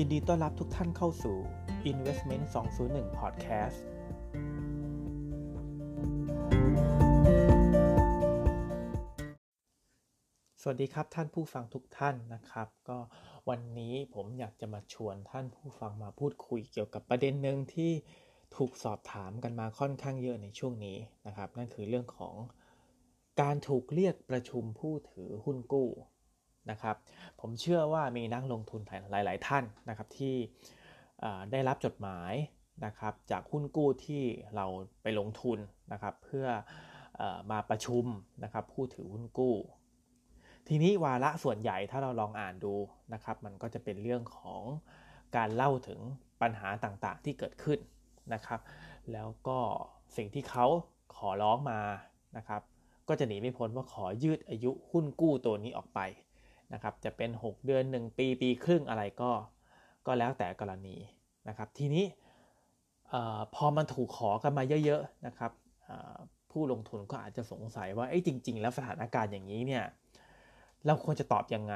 ยินดีต้อนรับทุกท่านเข้าสู่ Investment 201 Podcast สวัสดีครับท่านผู้ฟังทุกท่านนะครับ ก็วันนี้ผมอยากจะมาชวนท่านผู้ฟังมาพูดคุยเกี่ยวกับประเด็นหนึ่งที่ถูกสอบถามกันมาค่อนข้างเยอะในช่วงนี้นะครับ นั่นคือเรื่องของการถูกเรียกประชุมผู้ถือหุ้นกู้ นะครับผมเชื่อว่ามีนักลงทุนหลาย ๆ ท่านนะครับที่ได้รับจดหมายนะครับจากหุ้นกู้ที่เราไปลงทุนนะครับเพื่ออมาประชุมนะครับผู้ถือหุ้นกู้ ทีนี้วาระส่วนใหญ่ถ้าเราลองอ่านดูนะครับมันก็จะเป็นเรื่องของการเล่าถึงปัญหาต่างๆที่เกิดขึ้นนะครับ แล้วก็สิ่งที่เขาขอร้องมานะครับก็จะหนีไม่พ้นว่าขอยืดอายุหุ้นกู้ตัวนี้ออกไป นะครับจะเป็น 6 เดือน 1 ปีปีครึ่งอะไรก็ก็แล้วแต่กรณีนะครับทีนี้พอมันถูกขอกันมาเยอะๆนะครับผู้ลงทุนก็อาจจะสงสัยว่าไอ้จริง ๆ แล้วสถานการณ์อย่างนี้เนี่ยเราควรจะตอบยังไง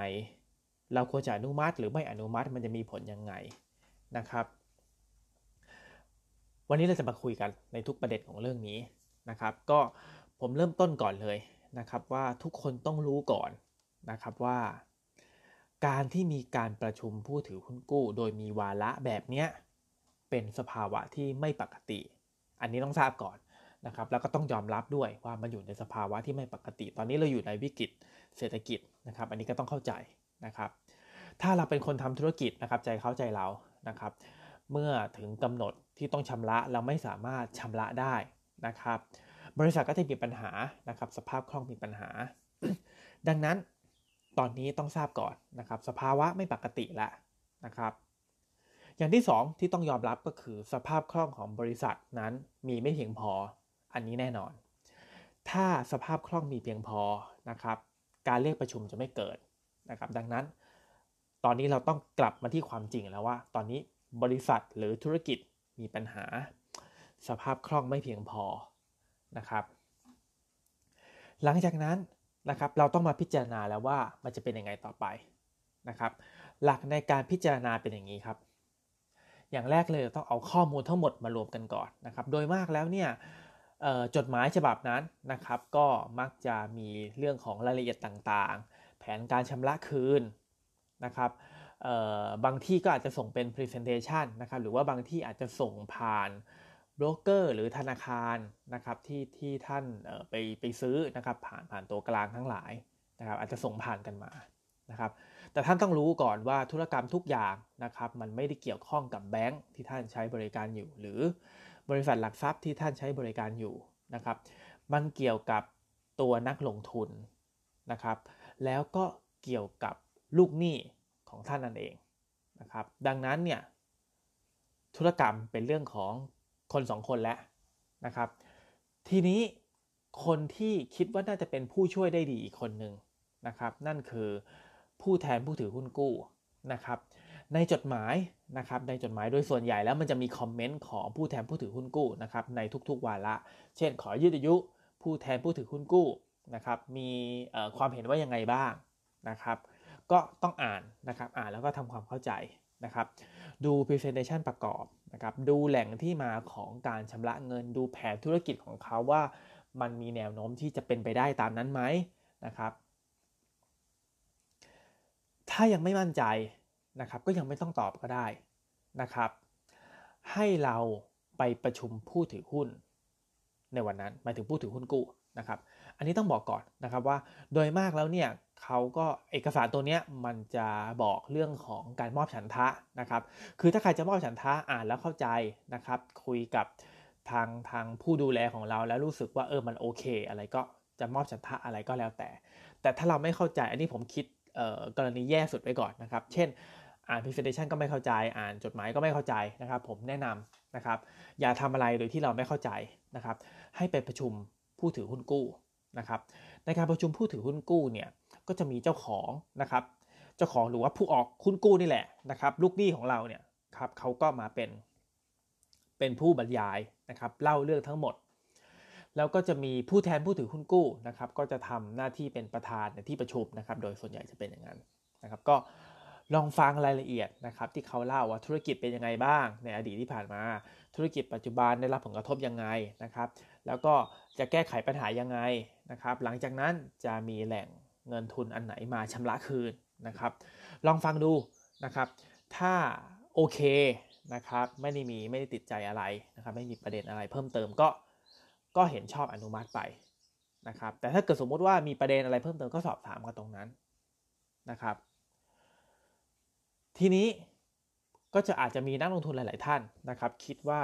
เราควรจะอนุมัติหรือไม่อนุมัติมันจะมีผลยังไงนะครับ วันนี้เราจะมาคุยกันในทุกประเด็นของเรื่องนี้นะครับ ก็ผมเริ่มต้นก่อนเลยนะครับว่าทุกคนต้องรู้ก่อน นะครับว่า การที่มีการประชุมผู้ถือหุ้นกู้ โดยมีวาระแบบนี้เป็นสภาวะที่ไม่ปกติ อันนี้ต้องทราบก่อนนะครับแล้วก็ต้องยอมรับด้วยว่ามันอยู่ในสภาวะที่ไม่ปกติ ตอนนี้เราอยู่ในวิกฤตเศรษฐกิจนะครับ อันนี้ก็ต้องเข้าใจนะครับ ถ้าเราเป็นคนทำธุรกิจนะครับใจเข้าใจเรานะครับ เมื่อถึงกำหนดที่ต้องชำระเราไม่สามารถชำระได้นะครับ บริษัทก็จะมีปัญหานะครับ สภาพคล่องมีปัญหา ดังนั้น ตอนนี้ต้องทราบก่อนนะครับ สภาวะไม่ปกติแล้วนะครับ อย่างที่ 2 ที่ต้องยอมรับก็คือสภาพคล่องของบริษัทนั้นมีไม่เพียงพออันนี้แน่นอน ถ้าสภาพคล่องมีเพียงพอนะครับ การเรียกประชุมจะไม่เกิดนะครับ ดังนั้น ตอนนี้เราต้องกลับมาที่ความจริงแล้วว่า ตอนนี้บริษัทหรือธุรกิจมีปัญหา สภาพคล่องไม่เพียงพอนะครับ หลังจากนั้น นะครับ เราต้องมาพิจารณาแล้วว่ามันจะเป็นยังไงต่อไปนะครับ หลักในการพิจารณาเป็นอย่างนี้ครับ อย่างแรกเลยต้องเอาข้อมูลทั้งหมดมารวมกันก่อนนะครับ โดยมากแล้วเนี่ยจดหมายฉบับนั้นนะครับ ก็มักจะมีเรื่องของรายละเอียดต่างๆ แผนการชำระคืนนะครับบางที่ก็อาจจะส่งเป็น Presentation นะครับ หรือว่าบางที่อาจจะส่งผ่าน บรกเกอร์หรือธนาคารนะครับที่ที่ท่านไปไปซื้อนะครับผ่านผ่านตัวกลางทั้งหลายนะครับอาจจะส่งผ่านกันมานะครับแต่ท่านต้องรู้ก่อนว่าธุรกรรมทุกอย่างนะครับมันไม่ได้เกี่ยวข้องกับแบงค์ที่ท่านใช้บริการอยู่ หรือบริษัทหลักทรัพย์ที่ท่านใช้บริการอยู่นะครับมันเกี่ยวกับตัวนักลงทุนนะครับแล้วก็เกี่ยวกับลูกหนี้ของท่านนั่นเองนะครับดังนั้นเนี่ยธุรกรรมเป็นเรื่องของ คนสองคนแล้วนะครับ ทีนี้คนที่คิดว่าน่าจะเป็นผู้ช่วยได้ดีอีกคนหนึ่งนะครับ นั่นคือผู้แทนผู้ถือหุ้นกู้นะครับ ในจดหมายนะครับในจดหมายโดยส่วนใหญ่แล้วมันจะมีคอมเมนต์ของผู้แทนผู้ถือหุ้นกู้นะครับในทุกๆวาระเช่น ขอยืดอายุ ผู้แทนผู้ถือหุ้นกู้นะครับ มีความเห็นว่ายังไงบ้างนะครับ ก็ต้องอ่านนะครับ อ่านแล้วก็ทำความเข้าใจ นะครับ ดู presentation ประกอบนะครับ ดูแหล่งที่มาของการชำระเงิน ดูแผนธุรกิจของเขาว่ามันมีแนวโน้มที่จะเป็นไปได้ตามนั้นไหมนะครับถ้ายังไม่มั่นใจนะครับก็ยังไม่ต้องตอบก็ได้นะครับ ให้เราไปประชุมผู้ถือหุ้น ในวันนั้นหมายถึงผู้ถือหุ้นกู้นะครับ อันนี้ต้องบอกก่อนนะครับว่าโดยมากแล้วเนี่ย เขาก็เอกสารตัวนี้มันจะบอกเรื่องของการมอบฉันทะนะครับ คือถ้าใครจะมอบฉันทะอ่านแล้วเข้าใจนะครับ คุยกับทางทางผู้ดูแลของเราแล้วรู้สึกว่าเออมันโอเค อะไรก็จะมอบฉันทะอะไรก็แล้วแต่ แต่ถ้าเราไม่เข้าใจอันนี้ผมคิดกรณีแย่สุดไปก่อนนะครับ เช่น อ่าน presentation ก็ไม่เข้าใจ อ่านจดหมายก็ไม่เข้าใจนะครับ ผมแนะนำนะครับ อย่าทำอะไรโดยที่เราไม่เข้าใจนะครับ ให้ไปประชุมผู้ถือหุ้นกู้นะครับ ในการประชุมผู้ถือหุ้นกู้เนี่ย ก็จะมีเจ้าของนะครับ เจ้าของหรือว่าผู้ออกคุณกู้นี่แหละนะครับลูกหนี้ของเราเนี่ยครับเขาก็มาเป็นเป็นผู้บรรยายนะครับเล่าเรื่องทั้งหมด แล้วก็จะมีผู้แทนผู้ถือหุ้นกู้นะครับ ก็จะทำหน้าที่เป็นประธานในที่ประชุมนะครับ โดยส่วนใหญ่จะเป็นอย่างนั้นนะครับ ก็ลองฟังรายละเอียดนะครับ ที่เขาเล่าว่าธุรกิจเป็นยังไงบ้าง ในอดีตที่ผ่านมา ธุรกิจปัจจุบันได้รับผลกระทบยังไงนะครับ แล้วก็จะแก้ไขปัญหายังไงนะครับ หลังจากนั้นจะมีแหล่ง เงินทุนอันไหนมาชำระคืนนะครับ ลองฟังดูนะครับ ถ้าโอเคนะครับ ไม่ได้มีไม่ได้ติดใจอะไรนะครับ ไม่มีประเด็นอะไรเพิ่มเติมก็ก็เห็นชอบอนุมัติไปนะครับ แต่ถ้าเกิดสมมุติว่ามีประเด็นอะไรเพิ่มเติมก็สอบถามกันตรงนั้นนะครับ ทีนี้ก็จะอาจจะมีนักลงทุนหลาย ๆ ท่านนะครับ คิดว่า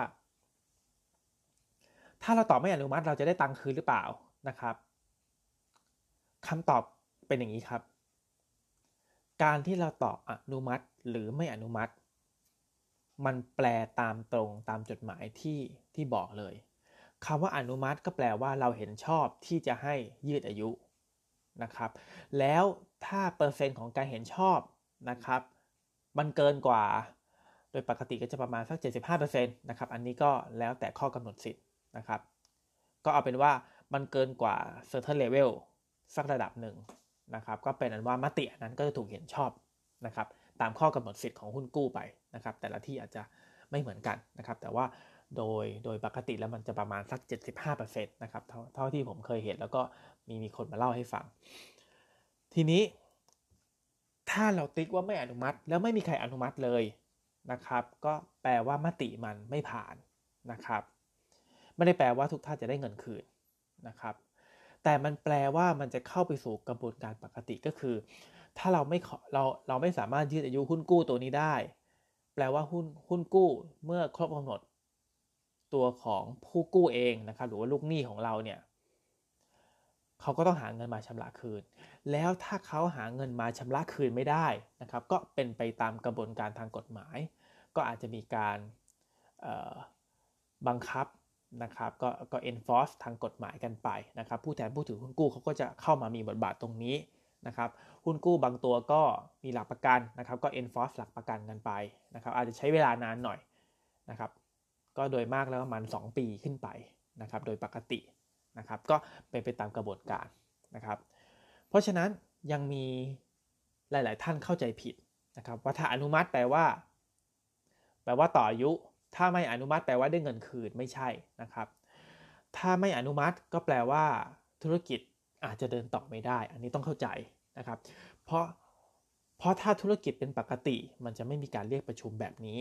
ถ้าเราตอบไม่อนุมัติเราจะได้ตังค์คืนหรือเปล่านะครับคำตอบ เป็นอย่างนี้ครับ การที่เราตอบอนุมัติหรือไม่อนุมัติ มันแปลตามตรงตามจดหมายที่ที่บอกเลยคำว่าอนุมัติก็แปลว่าเราเห็นชอบที่จะให้ยืดอายุนะครับ แล้วถ้าเปอร์เซ็นต์ของการเห็นชอบนะครับ มันเกินกว่า โดยปกติก็จะประมาณสัก 75%นะครับ อันนี้ก็แล้วแต่ข้อกำหนดสิทธิ์นะครับ ก็เอาเป็นว่ามันเกินกว่า certain level สักระดับหนึ่ง นะครับก็เป็นอันว่ามตินั้นก็จะถูกเห็นชอบนะครับตามข้อกำหนดสิทธิ์ของหุ้นกู้ไปนะครับแต่ละที่อาจจะไม่เหมือนกันนะครับแต่ว่าโดยโดยปกติแล้วมันจะประมาณสัก 75%นะครับเท่าเท่าที่ผมเคยเห็นแล้วก็มีมีคนมาเล่าให้ฟัง ทีนี้ ถ้าเราติ๊กว่าไม่อนุมัติ แล้วไม่มีใครอนุมัติเลยนะครับ ก็แปลว่ามติมันไม่ผ่านนะครับ ไม่ได้แปลว่าทุกท่านจะได้เงินคืนนะครับ แต่มันแปลว่ามันจะเข้าไปสู่กระบวนการปกติก็คือ ถ้าเราไม่เราเราไม่สามารถยืดอายุหุ้นกู้ตัวนี้ได้ แปลว่าหุ้นหุ้นกู้เมื่อครบกำหนด ตัวของผู้กู้เองนะครับหรือว่าลูกหนี้ของเราเนี่ยเขาก็ต้องหาเงินมาชำระคืน แล้วถ้าเขาหาเงินมาชำระคืนไม่ได้นะครับ ก็เป็นไปตามกระบวนการทางกฎหมาย ก็อาจจะมีการบังคับ นะครับก็ก็ enforce ทางกฎหมายกันไปนะครับ ผู้แทนผู้ถือหุ้นกู้เขาก็จะเข้ามามีบทบาทตรงนี้นะครับ หุ้นกู้บางตัวก็มีหลักประกันนะครับ ก็ enforce หลักประกันกันไปนะครับ อาจจะใช้เวลานานหน่อยนะครับ ก็โดยมากแล้วประมาณ2ปีขึ้นไปนะครับ โดยปกตินะครับ ก็เป็นไปตามกระบวนการนะครับ เพราะฉะนั้นยังมีหลาย ๆ ท่านเข้าใจผิดนะครับ ว่าถ้าอนุมัติแปลว่า แปลว่าต่ออายุ ถ้าไม่อนุมัติแปลว่าได้เงินคืนไม่ใช่นะครับ ถ้าไม่อนุมัติก็แปลว่า ธุรกิจอาจจะเดินต่อไม่ได้ อันนี้ต้องเข้าใจนะครับ เพราะเพราะถ้าธุรกิจเป็นปกติ มันจะไม่มีการเรียกประชุมแบบนี้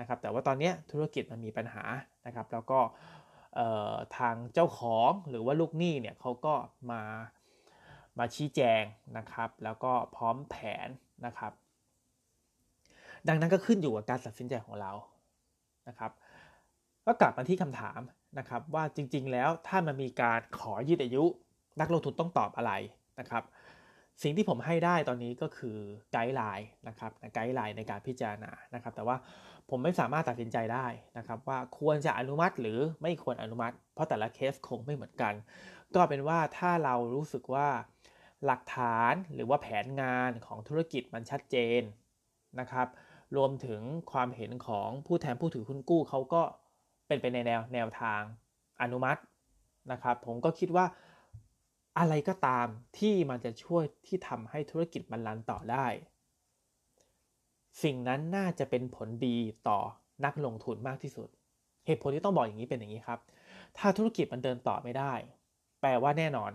นะครับ แต่ว่าตอนนี้ธุรกิจมันมีปัญหานะครับ แล้วก็ทางเจ้าของหรือว่าลูกหนี้เนี่ยเขาก็มามาชี้แจงนะครับ แล้วก็พร้อมแผนนะครับ ดังนั้นก็ขึ้นอยู่กับการตัดสินใจของเรา นะครับ ก็กลับมาที่คำถามนะครับว่าจริง ๆ แล้วถ้ามันมีการขอยืดอายุ นักลงทุนต้องตอบอะไรนะครับ สิ่งที่ผมให้ได้ตอนนี้ก็คือไกด์ไลน์นะครับไกด์ไลน์ในการพิจารณานะครับ แต่ว่าผมไม่สามารถตัดสินใจได้นะครับ ว่าควรจะอนุมัติหรือไม่ควรอนุมัติ เพราะแต่ละเคสคงไม่เหมือนกัน ก็เป็นว่าถ้าเรารู้สึกว่าหลักฐานหรือว่าแผนงานของธุรกิจมันชัดเจนนะครับ รวมถึงความเห็นของผู้แทนผู้ถือหุ้นกู้เขาก็เป็นไปในแนวแนวทางอนุมัตินะครับ ผมก็คิดว่าอะไรก็ตามที่มันจะช่วยที่ทำให้ธุรกิจมันรันต่อได้ สิ่งนั้นน่าจะเป็นผลดีต่อนักลงทุนมากที่สุด เหตุผลที่ต้องบอกอย่างนี้เป็นอย่างนี้ครับ ถ้าธุรกิจมันเดินต่อไม่ได้ แปลว่าแน่นอน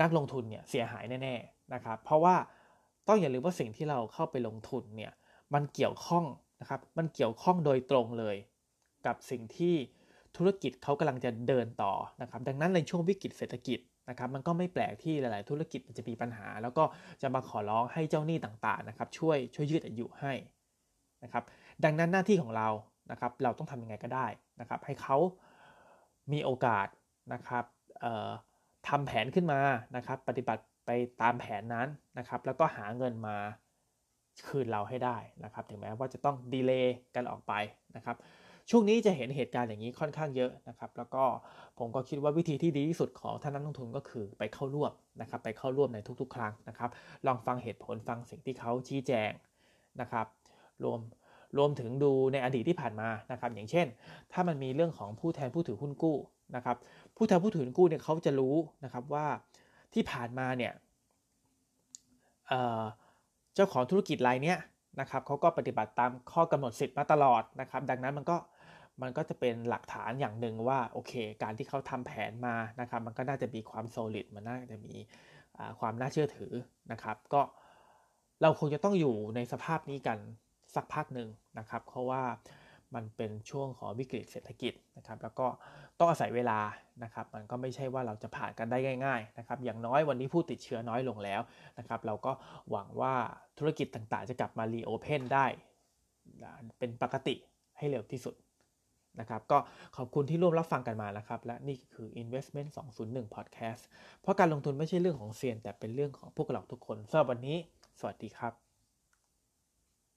นักลงทุนเนี่ยเสียหายแน่ ๆนะครับ เพราะว่า ต้องอย่าลืมว่าสิ่งที่เราเข้าไปลงทุนเนี่ยมันเกี่ยวข้องนะครับมันเกี่ยวข้องโดยตรงเลย กับสิ่งที่ธุรกิจเขากำลังจะเดินต่อนะครับดังนั้นในช่วงวิกฤตเศรษฐกิจนะครับมันก็ไม่แปลกที่หลาย ๆ ธุรกิจมันจะมีปัญหา แล้วก็จะมาขอร้องให้เจ้าหนี้ต่างๆนะครับช่วยช่วยยืดอายุให้นะครับดังนั้นหน้าที่ของเรานะครับเราต้องทำยังไงก็ได้นะครับให้เขามีโอกาสนะครับ ทำแผนขึ้นมานะครับ ปฏิบัติไปตามแผนนั้นนะครับ แล้วก็หาเงินมาคืนเราให้ได้นะครับ ถึงแม้ว่าจะต้องดีเลย์กันออกไปนะครับ ช่วงนี้จะเห็นเหตุการณ์อย่างนี้ค่อนข้างเยอะนะครับ แล้วก็ผมก็คิดว่าวิธีที่ดีที่สุดของท่านนักลงทุนก็คือไปเข้าร่วมนะครับ ไปเข้าร่วมในทุกๆ ครั้งนะครับ ลองฟังเหตุผลฟังสิ่งที่เขาชี้แจงนะครับ รวมรวมถึงดูในอดีตที่ผ่านมานะครับ อย่างเช่น ถ้ามันมีเรื่องของผู้แทนผู้ถือหุ้นกู้ นะครับผู้แทนผู้ถือหุ้นกู้เนี่ยเขาจะรู้นะครับว่าที่ผ่านมาเนี่ยเจ้าของธุรกิจรายเนี้ยนะครับเขาก็ปฏิบัติตามข้อกำหนดสิทธิ์มาตลอดนะครับ ดังนั้นมันก็มันก็จะเป็นหลักฐานอย่างหนึ่งว่าโอเค การที่เขาทำแผนมานะครับมันก็น่าจะมีความโซลิดมันน่าจะมีความน่าเชื่อถือนะครับ ก็เราคงจะต้องอยู่ในสภาพนี้กันสักพักหนึ่งนะครับ เพราะว่ามันเป็นช่วงของวิกฤตเศรษฐกิจนะครับ แล้วก็ ต้องอาศัยเวลานะครับ มันก็ไม่ใช่ว่าเราจะผ่านกันได้ง่ายๆนะครับ อย่างน้อยวันนี้ผู้ติดเชื้อน้อยลงแล้วนะครับ เราก็หวังว่าธุรกิจต่างๆ จะกลับมารีโอเพนได้เป็นปกติให้เร็วที่สุดนะครับ ก็ขอบคุณที่ร่วมรับฟังกันมานะครับ และนี่คือ Investment 201 Podcast เพราะการลงทุนไม่ใช่เรื่องของเซียน แต่เป็นเรื่องของพวกเราทุกคนสำหรับวันนี้ สวัสดีครับ